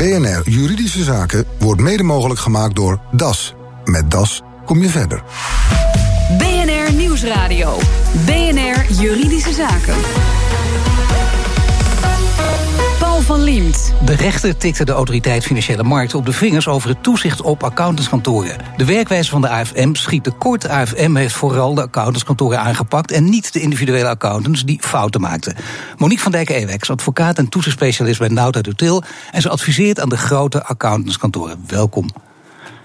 BNR Juridische Zaken wordt mede mogelijk gemaakt door DAS. Met DAS kom je verder. BNR Nieuwsradio. BNR Juridische Zaken. Van Liemt. De rechter tikte de autoriteit Financiële Markten op de vingers over het toezicht op accountantskantoren. De werkwijze van de AFM schiet tekort. De AFM heeft vooral de accountantskantoren aangepakt en niet de individuele accountants die fouten maakten. Monique van Dijken-Ewex, advocaat en toezichtspecialist bij Nauta Dutil. En ze adviseert aan de grote accountantskantoren. Welkom.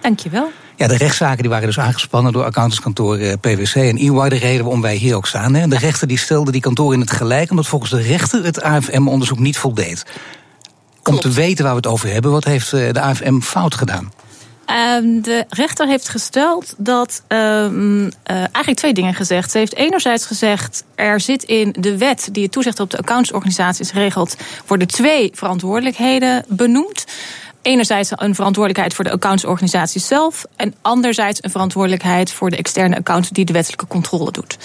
Dankjewel. Ja, de rechtszaken die waren dus aangespannen door accountantskantoren eh, PwC en EY. De reden waarom wij hier ook staan. Hè. De rechter die stelde die kantoren in het gelijk... omdat volgens de rechter het AFM-onderzoek niet voldeed. Om te weten waar we het over hebben, wat heeft eh, de AFM fout gedaan? Um, de rechter heeft gesteld dat um, uh, eigenlijk twee dingen gezegd. Ze heeft enerzijds gezegd, er zit in de wet die het toezicht op de accountantsorganisaties regelt, worden twee verantwoordelijkheden benoemd enerzijds een verantwoordelijkheid voor de accountsorganisatie zelf. En anderzijds een verantwoordelijkheid voor de externe account die de wettelijke controle doet.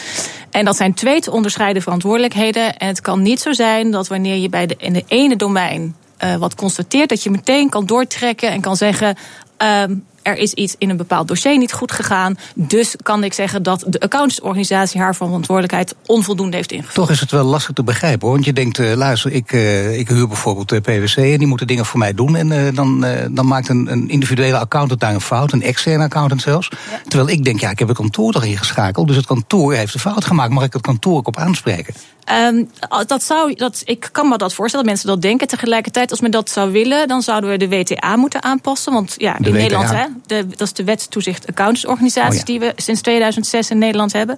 En dat zijn twee te onderscheiden verantwoordelijkheden. En het kan niet zo zijn dat wanneer je bij de, in de ene domein uh, wat constateert, dat je meteen kan doortrekken en kan zeggen. Um, er is iets in een bepaald dossier niet goed gegaan. Dus kan ik zeggen dat de accountantsorganisatie haar verantwoordelijkheid onvoldoende heeft ingevuld. Toch is het wel lastig te begrijpen hoor. Want je denkt, uh, luister, ik, uh, ik huur bijvoorbeeld de PwC en die moeten dingen voor mij doen. En dan, dan maakt een, een, individuele accountant daar een fout, een externe accountant zelfs. Ja. Terwijl ik denk, ja, ik heb het kantoor toch ingeschakeld. Dus het kantoor heeft een fout gemaakt. Mag ik het kantoor ook op aanspreken? Um, dat zou, dat, ik kan me dat voorstellen, dat mensen dat denken. Tegelijkertijd, als men dat zou willen, dan zouden we de WTA moeten aanpassen. Want ja, de in WTA. Nederland, hè, de, dat is de wetstoezicht accountantsorganisaties oh ja. die we sinds 2006 in Nederland hebben.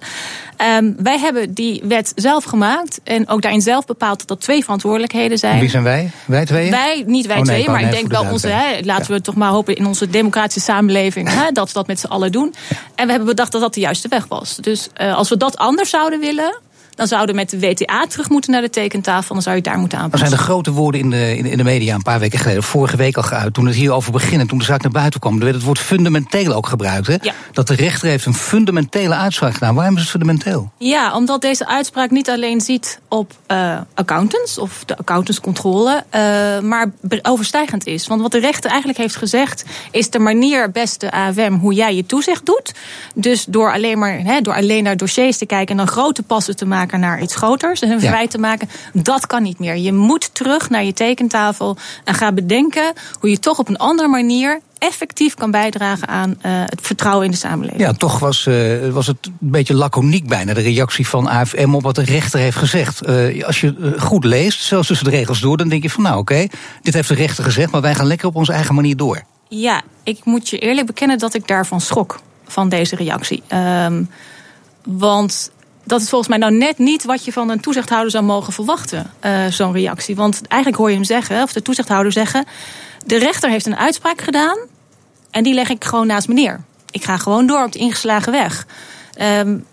Um, wij hebben die wet zelf gemaakt en ook daarin zelf bepaald dat dat twee verantwoordelijkheden zijn. Wie zijn wij? Wij tweeën? Wij, niet wij oh, nee, tweeën, maar ik denk wel onze, hè, laten ja. we toch maar hopen in onze democratische samenleving hè, dat we dat met z'n allen doen. Ja. En we hebben bedacht dat dat de juiste weg was. Dus uh, als we dat anders zouden willen, dan zouden we met de WTA terug moeten naar de tekentafel. Dan zou je het daar moeten aanpassen. Er zijn de grote woorden in de, in, de media een paar weken geleden, vorige week al geuit. Toen het hierover begon toen de zaak naar buiten kwam. Er werd het woord fundamenteel ook gebruikt. Hè? Ja. Dat de rechter heeft een fundamentele uitspraak gedaan. Waarom is het fundamenteel? Ja, omdat deze uitspraak niet alleen ziet op uh, accountants of de accountantscontrole, uh, maar overstijgend is. Want wat de rechter eigenlijk heeft gezegd, is de manier, beste AFM, hoe jij je toezicht doet. Dus door alleen maar he, door alleen naar dossiers te kijken en dan grote passen te maken naar iets groters en een verwijt te maken, dat kan niet meer. Je moet terug naar je tekentafel en ga bedenken hoe je toch op een andere manier effectief kan bijdragen aan uh, het vertrouwen in de samenleving. Ja, toch was, uh, was het een beetje laconiek bijna, de reactie van AFM op wat de rechter heeft gezegd. Uh, als je goed leest, zelfs tussen de regels door, dan denk je van nou oké, okay, dit heeft de rechter gezegd, maar wij gaan lekker op onze eigen manier door. Ja, ik moet je eerlijk bekennen dat ik daarvan schrok, van deze reactie. Um, want dat is volgens mij nou net niet wat je van een toezichthouder zou mogen verwachten, uh, zo'n reactie. Want eigenlijk hoor je hem zeggen, of de toezichthouder zeggen... de rechter heeft een uitspraak gedaan en die leg ik gewoon naast me neer. Ik ga gewoon door op de ingeslagen weg. Um,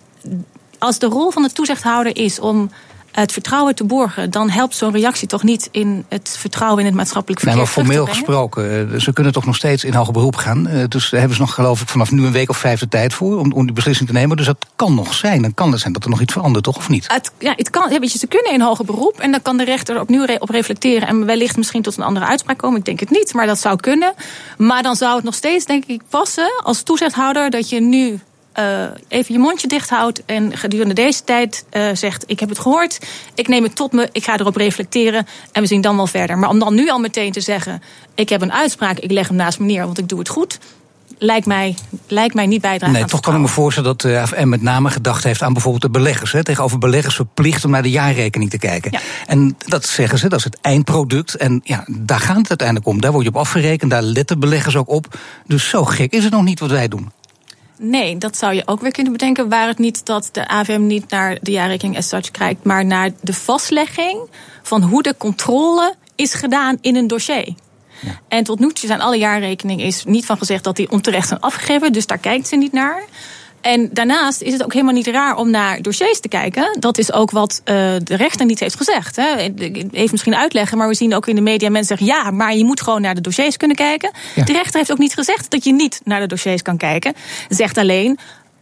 als de rol van de toezichthouder is om het vertrouwen te borgen, dan helpt zo'n reactie toch niet in het vertrouwen in het maatschappelijk verkeer. Nee, maar formeel gesproken, ze kunnen toch nog steeds in hoger beroep gaan. Dus daar hebben ze nog, geloof ik, vanaf nu een week of vijf de tijd voor om, om die beslissing te nemen. Dus dat kan nog zijn. Dan kan het zijn dat er nog iets verandert, toch? Of niet? Het, ja, het kan, ja, ze kunnen in hoger beroep en dan kan de rechter er opnieuw op reflecteren en wellicht misschien tot een andere uitspraak komen. Ik denk het niet, maar dat zou kunnen. Maar dan zou het nog steeds, denk ik, passen als toezichthouder dat je nu uh, even je mondje dicht houdt en gedurende deze tijd uh, zegt: Ik heb het gehoord, ik neem het tot me, ik ga erop reflecteren en we zien dan wel verder. Maar om dan nu al meteen te zeggen: Ik heb een uitspraak, ik leg hem naast me neer, want ik doe het goed. Lijkt mij, lijkt mij niet bijdragen. Nee, toch kan ik me voorstellen dat de AFM met name gedacht heeft aan bijvoorbeeld de beleggers. Hè, tegenover beleggers verplicht om naar de jaarrekening te kijken. Ja. En dat zeggen ze, dat is het eindproduct. En ja, daar gaat het uiteindelijk om. Daar word je op afgerekend, daar letten beleggers ook op. Dus zo gek is het nog niet wat wij doen. Nee, dat zou je ook weer kunnen bedenken. Waar het niet dat de AVM niet naar de jaarrekening as such kijkt, maar naar de vastlegging van hoe de controle is gedaan in een dossier. Ja. En tot nu toe zijn alle jaarrekeningen is niet van gezegd dat die onterecht zijn afgegeven, dus daar kijkt ze niet naar. En daarnaast is het ook helemaal niet raar om naar dossiers te kijken. Dat is ook wat uh, de rechter niet heeft gezegd. Hè. Even misschien uitleggen, maar we zien ook in de media mensen zeggen: ja, maar je moet gewoon naar de dossiers kunnen kijken. Ja. De rechter heeft ook niet gezegd dat je niet naar de dossiers kan kijken. Zegt alleen.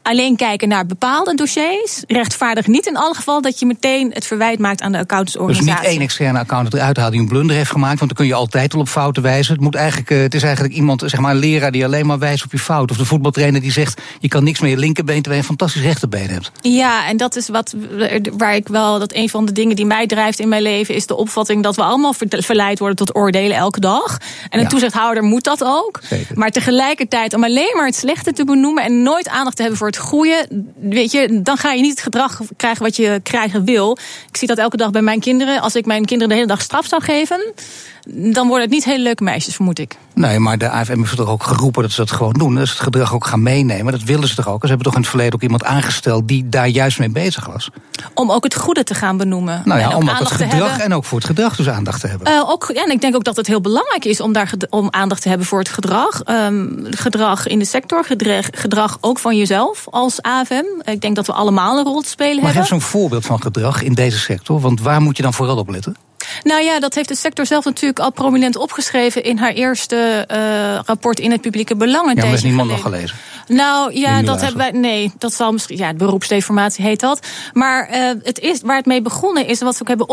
Alleen kijken naar bepaalde dossiers rechtvaardigt niet in alle geval dat je meteen het verwijt maakt aan de accountantsorganisatie. Dus niet één externe accountant eruit haalt die een blunder heeft gemaakt, want dan kun je altijd al op fouten wijzen. Het, moet eigenlijk, eh, het is eigenlijk iemand, zeg maar een leraar die alleen maar wijst op je fout. Of de voetbaltrainer die zegt, je kan niks meer je linkerbeen terwijl je een fantastisch rechterbeen hebt. Ja, en dat is wat waar ik wel, dat een van de dingen die mij drijft in mijn leven is de opvatting dat we allemaal verleid worden tot oordelen elke dag. En een Ja. toezichthouder moet dat ook. Zeker. Maar tegelijkertijd om alleen maar het slechte te benoemen en nooit aandacht te hebben voor het goede, weet je, dan ga je niet het gedrag krijgen wat je krijgen wil. Ik zie dat elke dag bij mijn kinderen. Als ik mijn kinderen de hele dag straf zou geven, dan worden het niet hele leuke meisjes, vermoed ik. Nee, maar de AFM heeft toch ook geroepen dat ze dat gewoon doen. Dat ze het gedrag ook gaan meenemen. Dat willen ze toch ook. Ze hebben toch in het verleden ook iemand aangesteld die daar juist mee bezig was. Om ook het goede te gaan benoemen. Nou ja, om ook het gedrag en ook voor het gedrag dus aandacht te hebben. Eh, ook, ja, en ik denk ook dat het heel belangrijk is om daar om aandacht te hebben voor het gedrag. Ehm, gedrag in de sector, gedrag, gedrag ook van jezelf als AFM. Ik denk dat we allemaal een rol te spelen maar hebben. geef zo'n voorbeeld van gedrag in deze sector. Want waar moet je dan vooral op letten? Nou ja, dat heeft de sector zelf natuurlijk al prominent opgeschreven in haar eerste eh, rapport in het publieke belang. Ja, maar dat is niemand nog gelezen. Nou ja, dat hebben wij. Nee, dat zal misschien. Ja, beroepsdeformatie heet dat. Maar eh, het is, waar het mee begonnen is, wat ze ook hebben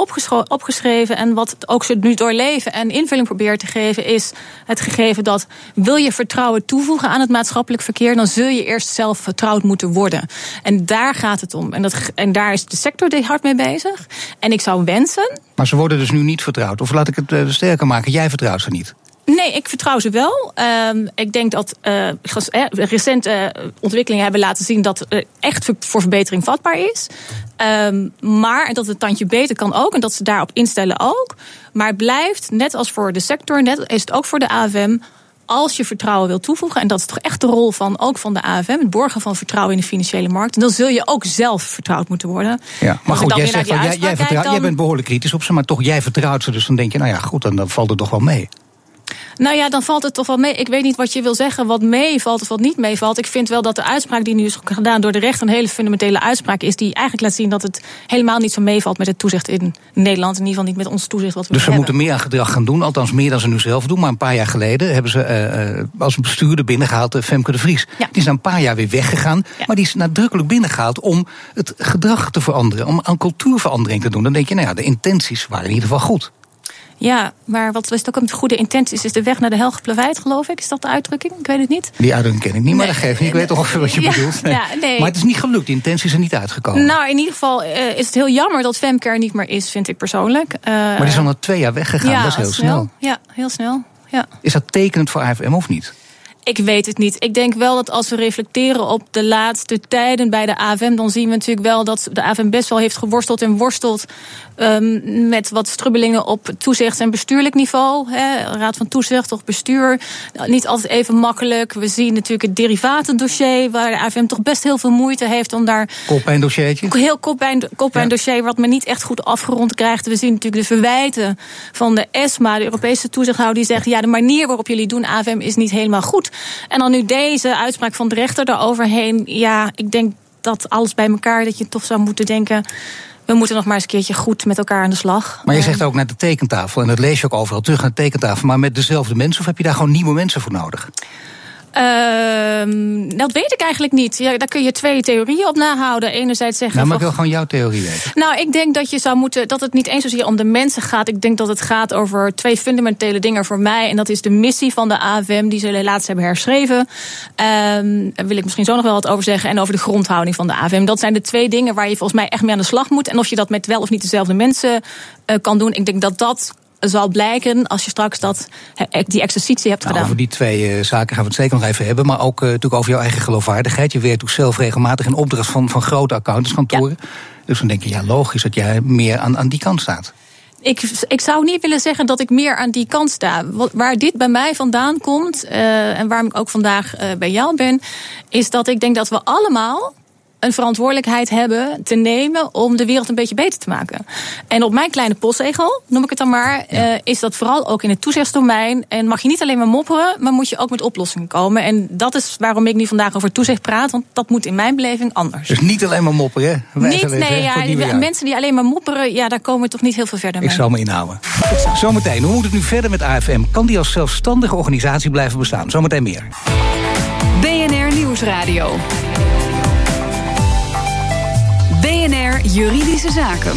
opgeschreven. en wat ook ze nu doorleven en invulling proberen te geven. is het gegeven dat. wil je vertrouwen toevoegen aan het maatschappelijk verkeer. dan zul je eerst zelf vertrouwd moeten worden. En daar gaat het om. En, dat, en daar is de sector hard mee bezig. En ik zou wensen Maar ze worden dus nu niet vertrouwd. Of laat ik het eh, sterker maken, jij vertrouwt ze niet. Nee, ik vertrouw ze wel. Ehm, ik denk dat ges- eh, recente eh, ontwikkelingen hebben laten zien dat het echt voor- verbetering vatbaar is. Ehm, maar dat het tandje beter kan ook en dat ze daarop instellen ook. Maar het blijft, net als voor de sector, net is het ook voor de AFM. Als je vertrouwen wil toevoegen, en dat is toch echt de rol van ook van de AFM, het borgen van vertrouwen in de financiële markt, dan zul je ook zelf vertrouwd moeten worden. Ja, maar goed, jij zegt jij, jij, bent behoorlijk kritisch op ze, maar toch jij vertrouwt ze. Dus dan denk je, nou ja, goed, dan, dan valt het toch wel mee. Nou ja, dan valt het toch wel mee. Ik weet niet wat je wil zeggen, wat meevalt of wat niet meevalt. Ik vind wel dat de uitspraak die nu is gedaan door de rechter... een hele fundamentele uitspraak is... die eigenlijk laat zien dat het helemaal niet zo meevalt met het toezicht in Nederland. In ieder geval niet met ons toezicht wat we Dus ze nu moeten hebben. meer aan gedrag gaan doen, althans meer dan ze nu zelf doen. Maar een paar jaar geleden hebben ze eh, als bestuurder binnengehaald eh, Femke de Vries. Ja. Die is na een paar jaar weer weggegaan, Ja. maar die is nadrukkelijk binnengehaald om het gedrag te veranderen, om aan cultuurverandering te doen. Dan denk je, nou ja, de intenties waren in ieder geval goed. Ja, maar wat was het ook met goede intenties? Is de weg naar de hel geplaveid, geloof ik? Is dat de uitdrukking? Ik weet het niet. Die uitdrukking ken ik niet, maar Nee, dat geeft niet. Ik weet toch ongeveer wat je ja, bedoelt. ja, nee. Maar het is niet gelukt, de intenties zijn niet uitgekomen. Nou, in ieder geval eh, is het heel jammer dat er niet meer is, vind ik persoonlijk. Eh, maar die is al na twee jaar weggegaan, ja, dat is heel snel. Ja, heel snel. Ja. Is dat tekenend voor AFM of niet? Ik weet het niet. Ik denk wel dat als we reflecteren op de laatste tijden bij de AFM, dan zien we natuurlijk wel dat de AFM best wel heeft geworsteld en worstelt um, met wat strubbelingen op toezicht- en bestuurlijk niveau. Hè. Raad van Toezicht of bestuur. Niet altijd even makkelijk. We zien natuurlijk het derivatendossier, waar de AFM toch best heel veel moeite heeft om daar Koppijndossiertje? heel koppijn, koppijn dossier wat men niet echt goed afgerond krijgt. We zien natuurlijk de verwijten van de ESMA, de Europese toezichthouder, die zegt: ja, de manier waarop jullie doen AFM is niet helemaal goed. En dan nu deze uitspraak van de rechter daaroverheen. Ja, ik denk dat alles bij elkaar, dat je toch zou moeten denken. We moeten nog maar eens een keertje goed met elkaar aan de slag. Maar je zegt ook naar de tekentafel, en dat lees je ook overal terug naar de tekentafel, maar met dezelfde mensen, of heb je daar gewoon nieuwe mensen voor nodig? Ehm, dat weet ik eigenlijk niet. Ja, daar kun je twee theorieën op nahouden. Enerzijds zeggen Nou, maar ik wil gewoon jouw theorie weten. Nou, ik denk dat je zou moeten. dat het niet eens zozeer om de mensen gaat. Ik denk dat het gaat over twee fundamentele dingen voor mij. En dat is de missie van de AFM, die ze laatst hebben herschreven. Ehm, daar wil ik misschien zo nog wel wat over zeggen. En over de grondhouding van de AFM. Dat zijn de twee dingen waar je volgens mij echt mee aan de slag moet. En of je dat met wel of niet dezelfde mensen eh, kan doen. Ik denk dat dat zal blijken als je straks dat, die exercitie hebt Nou, gedaan. over die twee eh, zaken gaan we het zeker nog even hebben. Maar ook eh, natuurlijk over jouw eigen geloofwaardigheid. Je werkt ook zelf regelmatig in opdracht van, van grote accountantskantoren. Dus dan denk je, ja, logisch dat jij meer aan, aan die kant staat. Ik, ik zou niet willen zeggen dat ik meer aan die kant sta. Waar dit bij mij vandaan komt, eh, en waarom ik ook vandaag bij jou ben, is dat ik denk dat we allemaal een verantwoordelijkheid hebben te nemen om de wereld een beetje beter te maken. En op mijn kleine postzegel, noem ik het dan maar, eh, is dat vooral ook in het toezichtsdomein. En mag je niet alleen maar mopperen, maar moet je ook met oplossingen komen. En dat is waarom ik nu vandaag over toezicht praat, want dat moet in mijn beleving anders. Dus niet alleen maar mopperen, hè? Niet, nee, hè, ja, jaar. mensen die alleen maar mopperen, ja, daar komen we toch niet heel veel verder mee. Ik zal me inhouden. Zometeen, hoe moet het nu verder met AFM? Kan die als zelfstandige organisatie blijven bestaan? Zometeen meer. BNR Nieuwsradio. BNR Juridische Zaken.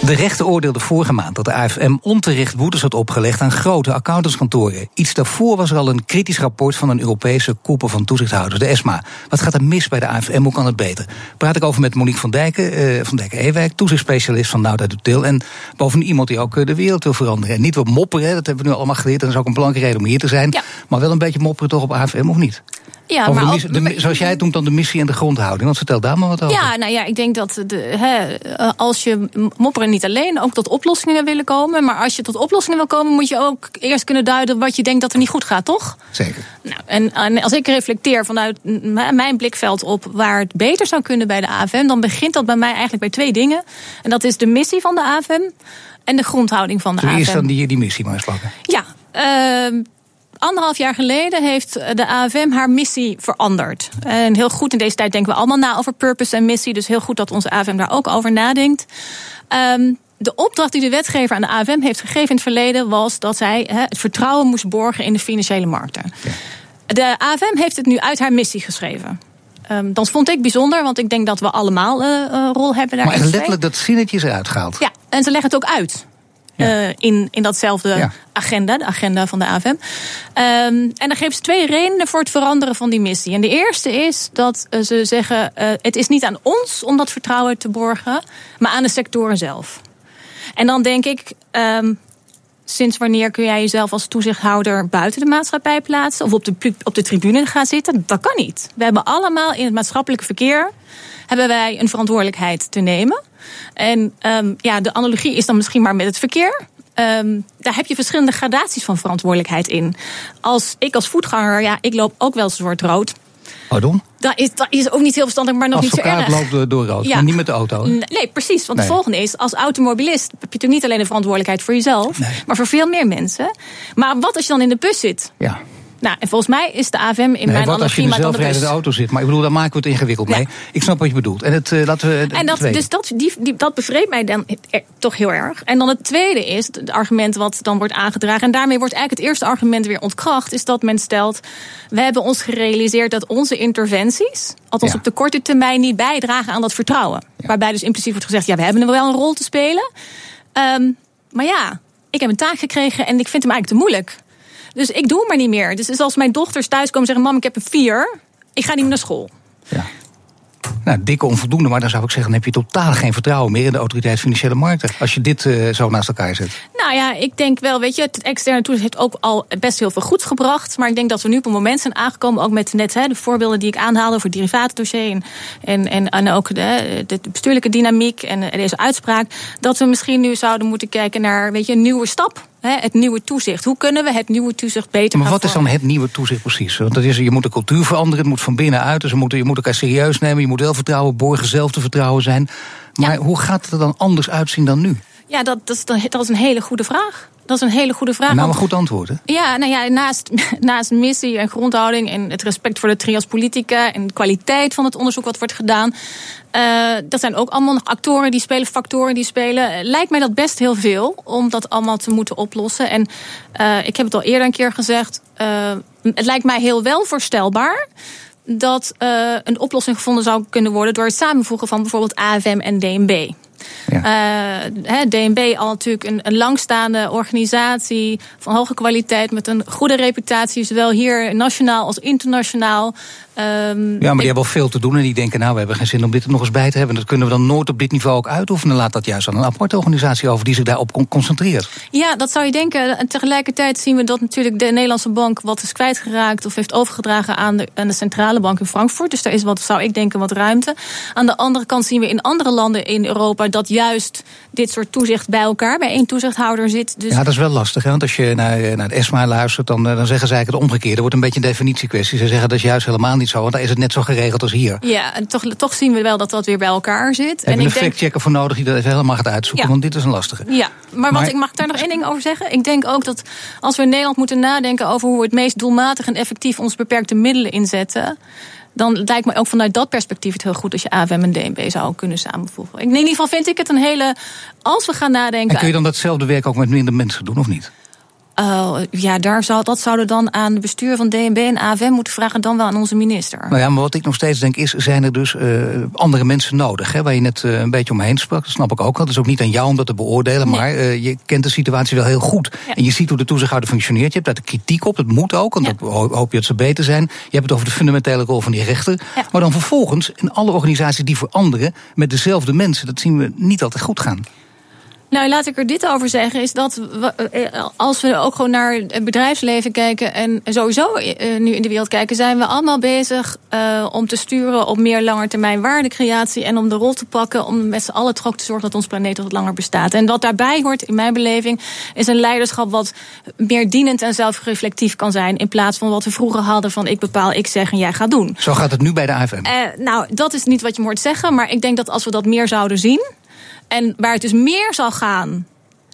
De rechter oordeelde vorige maand dat de AFM onterecht boetes had opgelegd aan grote accountantskantoren. Iets daarvoor was er al een kritisch rapport van een Europese koepel van toezichthouders, de ESMA. Wat gaat er mis bij de AFM? Hoe kan het beter? Praat ik over met Monique van Dijken, eh, van Dijken-Ewijk, toezichtsspecialist van Nauta Dutil. En bovendien iemand die ook eh, de wereld wil veranderen. En niet wat mopperen, dat hebben we nu allemaal geleerd. Dat is ook een belangrijke reden om hier te zijn. Ja. Maar wel een beetje mopperen toch op AFM, of niet? Ja, Over maar de de zoals jij het noemt dan de missie en de grondhouding. Want vertel daar maar wat over. Ja, nou ja, ik denk dat de, hè, eh, als je mopperen niet alleen ook tot oplossingen willen komen. Maar als je tot oplossingen wil komen, moet je ook eerst kunnen duiden wat je denkt dat er niet goed gaat, toch? Zeker. Nou, en, en als ik reflecteer vanuit mijn blikveld op waar het beter zou kunnen bij de AFM, dan begint dat bij mij eigenlijk bij twee dingen. En dat is de missie van de AFM en de grondhouding van de we eerst dan die, die missie maar eens pakken? Ja, ehm, anderhalf jaar geleden heeft de AFM haar missie veranderd. En heel goed, in deze tijd denken we allemaal na over purpose en missie. Dus heel goed dat onze AFM daar ook over nadenkt. Ehm, de opdracht die de wetgever aan de AFM heeft gegeven in het verleden was dat zij het vertrouwen moest borgen in de financiële markten. De AFM heeft het nu uit haar missie geschreven. Ehm dat vond ik bijzonder, want ik denk dat we allemaal eh, een rol hebben Maar daarin. echt letterlijk dat zinnetje is eruit gehaald. Ja, en ze leggen het ook uit. Ja. eh, in, in datzelfde Ja. agenda, de agenda van de AFM. Ehm, en dan geven ze twee redenen voor het veranderen van die missie. En de eerste is dat eh, ze zeggen: eh, het is niet aan ons om dat vertrouwen te borgen, maar aan de sectoren zelf. En dan denk ik. ehm, Sinds wanneer kun jij jezelf als toezichthouder buiten de maatschappij plaatsen of op de, op de tribune gaan zitten? Dat kan niet. We hebben allemaal in het maatschappelijk verkeer hebben wij een verantwoordelijkheid te nemen. En ehm, ja, de analogie is dan misschien maar met het verkeer. Ehm, daar heb je verschillende gradaties van verantwoordelijkheid in. Als ik als voetganger, ja, ik loop ook wel zwart-rood. Pardon? Dat is, dat is ook niet heel verstandig, maar nog niet zo erg. loopt door, door rood, Ja. maar niet met de auto. Nee, nee, precies. Want Nee. het volgende is, als automobilist heb je natuurlijk niet alleen de verantwoordelijkheid voor jezelf, Nee. maar voor veel meer mensen. Maar wat als je dan in de bus zit? Ja. Nou, en volgens mij is de AFM in Nee, mijn wat als je analogie in een zelfrijdende auto zit. Maar ik bedoel, daar maken we het ingewikkeld Ja. mee. Ik snap wat je bedoelt. En het, eh, laten we En dat, dus dat, die, die, dat bevreemdt mij dan toch heel erg. En dan het tweede is, het argument wat dan wordt aangedragen... en daarmee wordt eigenlijk het eerste argument weer ontkracht... is dat men stelt, we hebben ons gerealiseerd dat onze interventies... althans Ja. op de korte termijn niet bijdragen aan dat vertrouwen. Waarbij dus impliciet wordt gezegd, ja, we hebben wel een rol te spelen. Ehm, maar ja, ik heb een taak gekregen en ik vind hem eigenlijk te moeilijk. Dus ik doe hem maar niet meer. Dus als mijn dochters thuiskomen en zeggen... mam, ik heb een vier, ik ga niet meer naar school. Ja. Nou, dikke onvoldoende, maar dan zou ik zeggen... dan heb je totaal geen vertrouwen meer in de autoriteit financiële markten. Als je dit eh, zo naast elkaar zet. Nou ja, ik denk wel, weet je, het externe toezicht heeft ook al best heel veel goeds gebracht. Maar ik denk dat we nu op een moment zijn aangekomen, ook met net hè, de voorbeelden die ik aanhaalde over het derivatendossier en, en, en, en ook de, de bestuurlijke dynamiek en eh, deze uitspraak, dat we misschien nu zouden moeten kijken naar, weet je, een nieuwe stap. Hè, het nieuwe toezicht. Hoe kunnen we het nieuwe toezicht beter Maar wat is dan het nieuwe toezicht precies? Want dat is, je moet de cultuur veranderen, het moet van binnenuit. Dus je moet, je moet elkaar serieus nemen, je moet wel vertrouwen, borgen zelf te vertrouwen zijn. Maar Ja. hoe gaat het er dan anders uitzien dan nu? Ja, dat, dat is een hele goede vraag. Dat is een hele goede vraag. Nou, een goed antwoord, hè? Ja, nou ja, naast, naast missie en grondhouding en het respect voor de trias politica en de kwaliteit van het onderzoek wat wordt gedaan. eh, dat zijn ook allemaal nog actoren die spelen, factoren die spelen. Eh, Lijkt mij dat best heel veel om dat allemaal te moeten oplossen. En eh, ik heb het al eerder een keer gezegd. het lijkt mij heel wel voorstelbaar dat een oplossing gevonden zou kunnen worden door het samenvoegen van bijvoorbeeld AFM en DNB. Ja. Eh, hè, DNB al natuurlijk een, een langstaande organisatie van hoge kwaliteit met een goede reputatie, zowel hier nationaal als internationaal. Ehm, Ja, maar die ik- hebben al veel te doen en die denken, nou, we hebben geen zin om dit er nog eens bij te hebben. Dat kunnen we dan nooit op dit niveau ook uitoefenen. Laat dat juist aan een aparte organisatie over die zich daarop con- concentreert. Ja, dat zou je denken. En tegelijkertijd zien we dat natuurlijk de Nederlandse bank wat is kwijtgeraakt of heeft overgedragen aan de, aan de centrale bank in Frankfurt. Dus daar is wat, zou ik denken, wat ruimte. Aan de andere kant zien we in andere landen in Europa dat juist dit soort toezicht bij elkaar, bij één toezichthouder zit. Dus Ja, dat is wel lastig. Hè? Want als je naar, naar de ESMA luistert, dan, eh, dan zeggen zij het omgekeerde. Er wordt een beetje een definitiekwestie. Ze zeggen dat is juist helemaal niet zo, want daar is het net zo geregeld als hier. ja, en toch, toch zien we wel dat dat weer bij elkaar zit. En een ik denk, factchecker voor nodig die dat even helemaal gaat uitzoeken? Ja. Want dit is een lastige. Ja, maar, Maar- wat ik mag daar nog één ding over zeggen. Ik denk ook dat als we in Nederland moeten nadenken over hoe we het meest doelmatig en effectief onze beperkte middelen inzetten. Dan lijkt me ook vanuit dat perspectief het heel goed als je AFM en DNB zou kunnen samenvoegen. In ieder geval vind ik het een hele. Als we gaan nadenken. En kun je dan datzelfde werk ook met minder mensen doen, of niet? Uh, ja, daar zou, dat zouden dan aan het bestuur van DNB en AFM moeten vragen, dan wel aan onze minister. Nou ja, maar wat ik nog steeds denk is, zijn er dus uh, andere mensen nodig? Hè, waar je net uh, een beetje omheen sprak, dat snap ik ook. Het is ook niet aan jou om dat te beoordelen, nee. maar je kent de situatie wel heel goed. Ja. En je ziet hoe de toezichthouder functioneert. Je hebt daar de kritiek op, dat moet ook, want ja. dan hoop je dat ze beter zijn. Je hebt het over de fundamentele rol van die rechter. Ja. Maar dan vervolgens, in alle organisaties die veranderen, met dezelfde mensen, dat zien we niet altijd goed gaan. Nou, laat ik er dit over zeggen. Is dat we, eh, als we ook gewoon naar het bedrijfsleven kijken. en sowieso eh, nu in de wereld kijken. zijn we allemaal bezig uh, om te sturen op meer langetermijn waardecreatie. en om de rol te pakken. om met z'n allen toch te zorgen dat ons planeet wat langer bestaat. En wat daarbij hoort, in mijn beleving. is een leiderschap wat meer dienend en zelfreflectief kan zijn. in plaats van wat we vroeger hadden van ik bepaal, ik zeg en jij gaat doen. Zo gaat het nu bij de AFM. Uh, nou, dat is niet wat je me hoort zeggen. maar ik denk dat als we dat meer zouden zien en waar het dus meer zal gaan,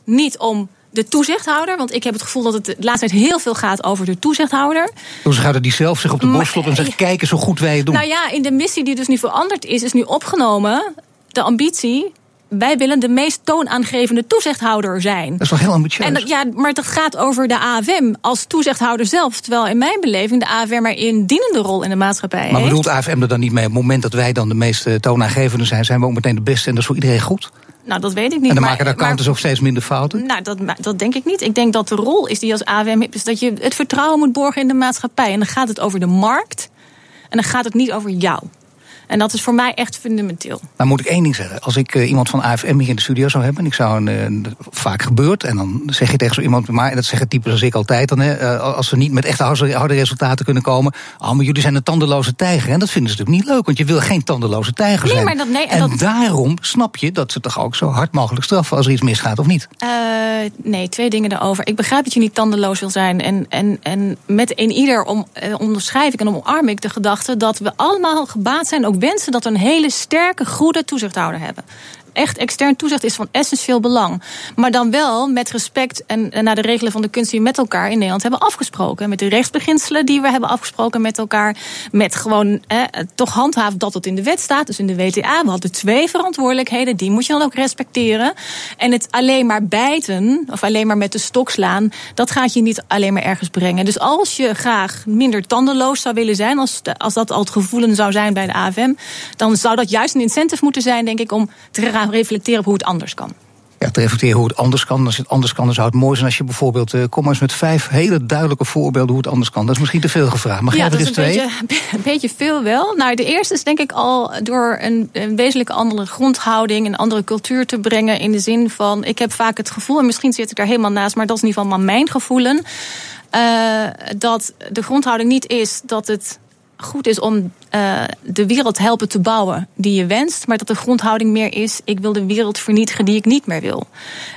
niet om de toezichthouder. Want ik heb het gevoel dat het de laatste tijd heel veel gaat over de toezichthouder. Dus ze gaan die zelf zich op de borst kloppen en zeggen: kijken zo goed wij het doen. Nou ja, in de missie die dus nu veranderd is, is nu opgenomen de ambitie. Wij willen de meest toonaangevende toezichthouder zijn. Dat is wel heel ambitieus. En dat, ja, maar dat gaat over de AFM als toezichthouder zelf. Terwijl in mijn beleving de AFM maar een dienende rol in de maatschappij Maar bedoelt AFM er dan niet mee? Op het moment dat wij dan de meest toonaangevende zijn, zijn we ook meteen de beste en dat is voor iedereen goed? Nou, dat weet ik niet. En dan maken de accountants ook steeds minder fouten? Nou, dat, dat denk ik niet. Ik denk dat de rol is die als AWM hebt, is dat je het vertrouwen moet borgen in de maatschappij. En dan gaat het over de markt. En dan gaat het niet over jou. En dat is voor mij echt fundamenteel. Nou moet ik één ding zeggen. Als ik uh, iemand van AFM hier in de studio zou hebben... en ik zou een, uh, vaak gebeurd... en dan zeg je tegen zo iemand... maar dat zeggen types als ik altijd dan... Hè, uh, als ze niet met echt harde resultaten kunnen komen... oh, maar jullie zijn een tandeloze tijger. En dat vinden ze natuurlijk niet leuk... want je wil geen tandeloze tijger nee, zijn. Maar dat, nee, en dat... daarom snap je dat ze toch ook zo hard mogelijk straffen... als er iets misgaat, of niet? nee, twee dingen daarover. Ik begrijp dat je niet tandeloos wil zijn. En, en, en met een ieder om, onderschrijf ik en omarm ik de gedachte... dat we allemaal gebaat zijn, ook wensen... dat een hele hele sterke, goede toezichthouder hebben echt extern toezicht is van essentieel belang. Maar dan wel met respect en, naar de regelen van de kunst die we met elkaar in Nederland hebben afgesproken. Met de rechtsbeginselen die we hebben afgesproken met elkaar. Met gewoon toch handhaven dat het in de wet staat. Dus in de WTA. We hadden twee verantwoordelijkheden. Die moet je dan ook respecteren. En het alleen maar bijten of alleen maar met de stok slaan. Dat gaat je niet alleen maar ergens brengen. Dus als je graag minder tandenloos zou willen zijn. Als, als dat al het gevoelen zou zijn bij de AFM. Dan zou dat juist een incentive moeten zijn, denk ik, om te gaan reflecteren op hoe het anders kan. Ja, te reflecteren hoe het anders kan. Als het anders kan, dan zou het mooi zijn als je bijvoorbeeld. Uh, kom maar eens met vijf hele duidelijke voorbeelden hoe het anders kan. Dat is misschien te veel gevraagd. Maar ja, dat is een twee? Beetje, een beetje veel wel. Nou, de eerste is denk ik al door een, een wezenlijke andere grondhouding, een andere cultuur te brengen. In de zin van, ik heb vaak het gevoel, en misschien zit ik daar helemaal naast, maar dat is in ieder geval maar mijn gevoelen. Uh, dat de grondhouding niet is dat het goed is om uh, de wereld helpen te bouwen die je wenst, maar dat de grondhouding meer is: ik wil de wereld vernietigen die ik niet meer wil.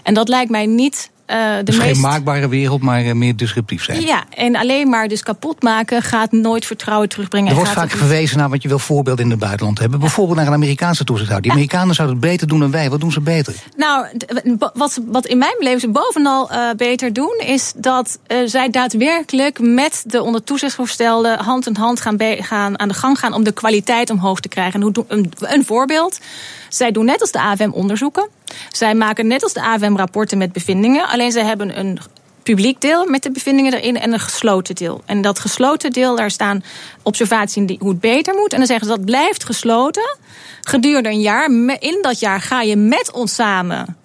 En dat lijkt mij niet uh, de dus meest... geen maakbare wereld, maar uh, meer disruptief zijn. Ja, en alleen maar dus kapot maken gaat nooit vertrouwen terugbrengen. Er wordt vaak verwezen naar wat je wil voorbeelden in het buitenland hebben. Ja. Bijvoorbeeld naar een Amerikaanse toezichthouder. Die. Amerikanen zouden het beter doen dan wij. Wat doen ze beter? Nou, wat, wat in mijn beleving ze bovenal uh, beter doen... is dat zij daadwerkelijk met de onder toezicht gestelde... hand in hand gaan, gaan, aan de gang gaan om de kwaliteit omhoog te krijgen. En hoe, een, een voorbeeld... Zij doen net als de AFM onderzoeken. Zij maken net als de AFM rapporten met bevindingen. Alleen zij hebben een publiek deel met de bevindingen erin en een gesloten deel. En dat gesloten deel, daar staan observaties in hoe het beter moet. En dan zeggen ze dat blijft gesloten gedurende een jaar. In dat jaar ga je met ons samen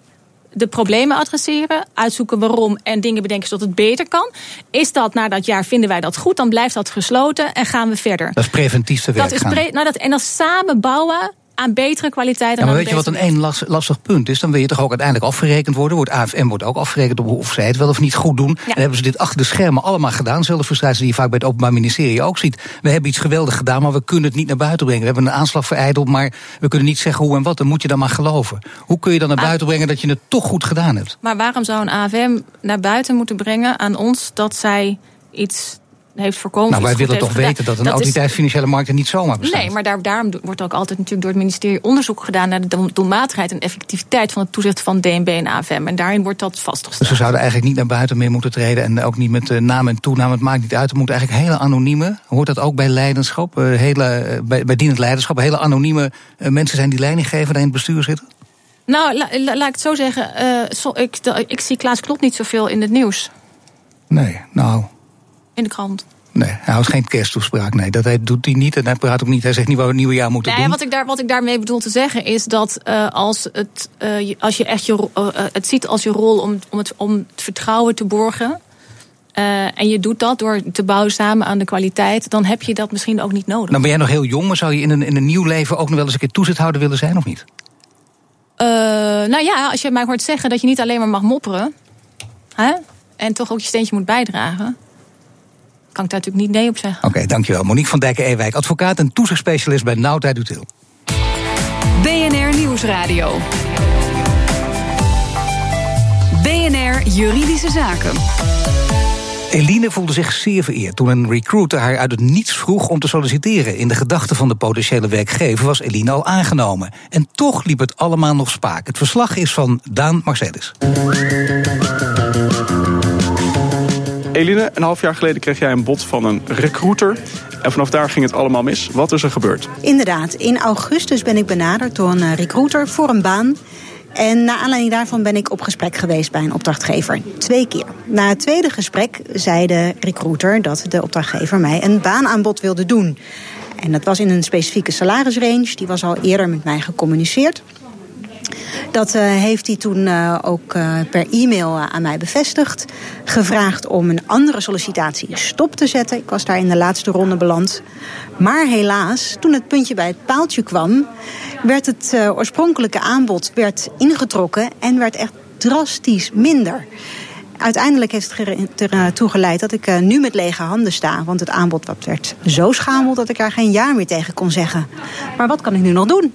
de problemen adresseren, uitzoeken waarom en dingen bedenken zodat het beter kan. Is dat na dat jaar vinden wij dat goed, dan blijft dat gesloten en gaan we verder. Dat is preventief te werk dat is pre nou dat, En dan samen bouwen aan betere kwaliteit. En ja, maar weet je wat een één lastig punt is? Dan wil je toch ook uiteindelijk afgerekend worden. Wordt AFM wordt ook afgerekend op of zij het wel of niet goed doen. Ja. En hebben ze dit achter de schermen allemaal gedaan. Zelfde frustratie die je vaak bij het Openbaar Ministerie ook ziet. We hebben iets geweldig gedaan, maar we kunnen het niet naar buiten brengen. We hebben een aanslag verijdeld, maar we kunnen niet zeggen hoe en wat. Dan moet je dan maar geloven. Hoe kun je dan naar buiten brengen dat je het toch goed gedaan hebt? Maar waarom zou een AFM naar buiten moeten brengen aan ons dat zij iets heeft voorkomen. Nou, wij willen toch weten dat een dat autoriteit is, financiële markten niet zomaar bestaat. Nee, maar daar, daarom wordt ook altijd natuurlijk door het ministerie onderzoek gedaan naar de doelmatigheid en effectiviteit van het toezicht van DNB en AFM. En daarin wordt dat vastgesteld. Dus we zouden eigenlijk niet naar buiten meer moeten treden en ook niet met naam en toename. Het maakt niet uit. Er moet eigenlijk hele anonieme, hoort dat ook bij leiderschap, hele, bij, bij dienend leiderschap, hele anonieme mensen zijn die leiding geven, daar in het bestuur zitten? Nou, la, la, laat ik het zo zeggen. Uh, so, ik, ik zie Klaas Klot niet zoveel in het nieuws. Nee, nou. In de krant. Nee, hij houdt geen kersttoespraak. Nee, dat hij, doet hij niet. En hij praat ook niet. Hij zegt niet wat we het nieuwe jaar moeten doen. wat, ik daar, wat ik daarmee bedoel te zeggen is dat eh, als, het, eh, je- als je echt je, eh, het ziet als je rol om, om, het, om het vertrouwen te borgen. en je doet dat door te bouwen samen aan de kwaliteit, dan heb je dat misschien ook niet nodig. Nou ben jij nog heel jong, maar zou je in een, in een nieuw leven ook nog wel eens een keer toezichthouder willen zijn of niet? Nou ja, als je mij hoort zeggen dat je niet alleen maar mag mopperen. Hè, en toch ook je steentje moet bijdragen. Kan ik daar natuurlijk niet nee op zeggen. Oké, dankjewel. Monique van Dijken-Ewijk, advocaat en toezichtsspecialist bij Nauta Util. BNR Nieuwsradio. BNR Juridische Zaken. Eline voelde zich zeer vereerd toen een recruiter haar uit het niets vroeg om te solliciteren. In de gedachten van de potentiële werkgever was Eline al aangenomen. En toch liep het allemaal nog spaak. Het verslag is van Daan Marcellus. Eline, een half jaar geleden kreeg jij een bod van een recruiter. En vanaf daar ging het allemaal mis. Wat is er gebeurd? Inderdaad, in augustus ben ik benaderd door een eh, recruiter voor een baan. En naar aanleiding daarvan ben ik op gesprek geweest bij een opdrachtgever. Twee keer. Na het tweede gesprek zei de recruiter dat de opdrachtgever mij een baanaanbod wilde doen. En dat was in een specifieke salarisrange. Die was al eerder met mij gecommuniceerd. Dat eh, heeft hij toen eh, ook eh, per e-mail aan mij bevestigd. Gevraagd om een andere sollicitatie stop te zetten. Ik was daar in de laatste ronde beland. Maar helaas, toen het puntje bij het paaltje kwam, werd het oorspronkelijke aanbod werd ingetrokken en werd echt drastisch minder. Uiteindelijk heeft het ertoe geleid dat ik nu met lege handen sta. Want het aanbod werd zo schamel dat ik er geen ja meer tegen kon zeggen. Maar wat kan ik nu nog doen?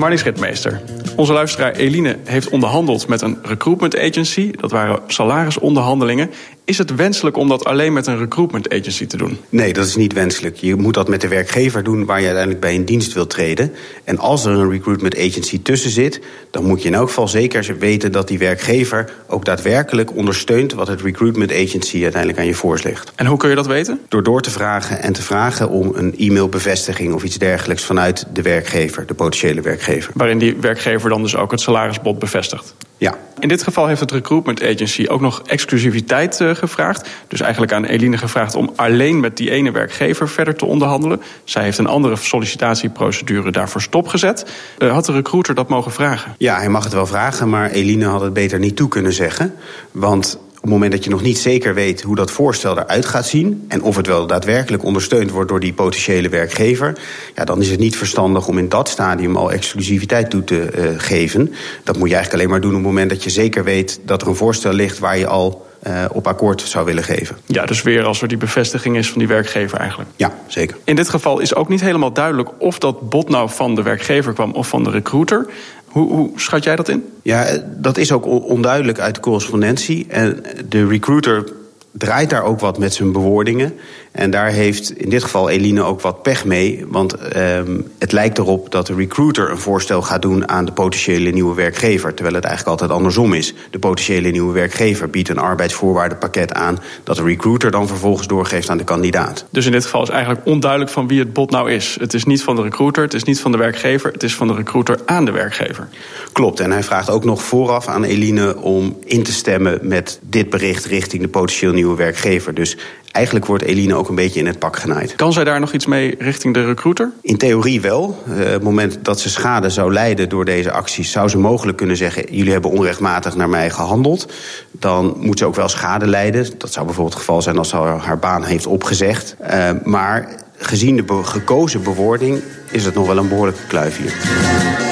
Marlies Ritmeester. Onze luisteraar Eline heeft onderhandeld met een recruitment agency. Dat waren salarisonderhandelingen. Is het wenselijk om dat alleen met een recruitment agency te doen? Nee, dat is niet wenselijk. Je moet dat met de werkgever doen waar je uiteindelijk bij in dienst wilt treden. En als er een recruitment agency tussen zit, dan moet je in elk geval zeker weten dat die werkgever ook daadwerkelijk ondersteunt wat het recruitment agency uiteindelijk aan je voorslegt. En hoe kun je dat weten? Door door te vragen en te vragen om een e-mailbevestiging of iets dergelijks vanuit de werkgever, de potentiële werkgever. Waarin die werkgever dan dus ook het salarisbod bevestigt. Ja. In dit geval heeft het recruitment agency ook nog exclusiviteit uh, gevraagd. Dus eigenlijk aan Eline gevraagd om alleen met die ene werkgever verder te onderhandelen. Zij heeft een andere sollicitatieprocedure daarvoor stopgezet. Uh, had de recruiter dat mogen vragen? Ja, hij mag het wel vragen, maar Eline had het beter niet toe kunnen zeggen. Want op het moment dat je nog niet zeker weet hoe dat voorstel eruit gaat zien. en of het wel daadwerkelijk ondersteund wordt door die potentiële werkgever. ja, dan is het niet verstandig om in dat stadium al exclusiviteit toe te uh, geven. Dat moet je eigenlijk alleen maar doen op het moment dat je zeker weet dat er een voorstel ligt waar je al. Uh, op akkoord zou willen geven. Ja, dus weer als er die bevestiging is van die werkgever eigenlijk. Ja, zeker. In dit geval is ook niet helemaal duidelijk of dat bod nou van de werkgever kwam of van de recruiter. Hoe, hoe, schat jij dat in? Ja, dat is ook onduidelijk uit de correspondentie. En de recruiter draait daar ook wat met zijn bewoordingen. En daar heeft in dit geval Eline ook wat pech mee. Want um, het lijkt erop dat de recruiter een voorstel gaat doen aan de potentiële nieuwe werkgever. Terwijl het eigenlijk altijd andersom is. De potentiële nieuwe werkgever biedt een arbeidsvoorwaardenpakket aan. dat de recruiter dan vervolgens doorgeeft aan de kandidaat. Dus in dit geval is eigenlijk onduidelijk van wie het bod nou is. Het is niet van de recruiter, het is niet van de werkgever. Het is van de recruiter aan de werkgever. Klopt. En hij vraagt ook nog vooraf aan Eline om in te stemmen met dit bericht richting de potentieel nieuwe werkgever. Dus eigenlijk wordt Eline ook een beetje in het pak genaaid. Kan zij daar nog iets mee richting de recruiter? In theorie wel. Uh, op het moment dat ze schade zou lijden door deze acties, zou ze mogelijk kunnen zeggen: jullie hebben onrechtmatig naar mij gehandeld. Dan moet ze ook wel schade lijden. Dat zou bijvoorbeeld het geval zijn als ze haar baan heeft opgezegd. Uh, maar gezien de be gekozen bewoording is het nog wel een behoorlijke kluif hier.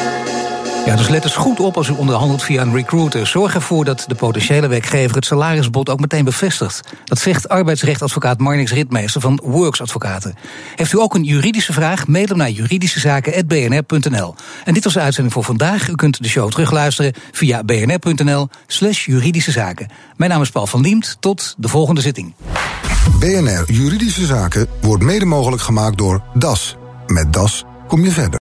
Ja, dus let eens goed op als u onderhandelt via een recruiter. Zorg ervoor dat de potentiële werkgever het salarisbod ook meteen bevestigt. Dat zegt arbeidsrechtadvocaat Marnix Ritmeester van Works Advocaten. Heeft u ook een juridische vraag? Mail hem naar juridischezaken.bnr.nl. En dit was de uitzending voor vandaag. U kunt de show terugluisteren via bnr.nl slash juridische zaken. Mijn naam is Paul van Liemt. Tot de volgende zitting. BNR Juridische Zaken wordt mede mogelijk gemaakt door DAS. Met DAS kom je verder.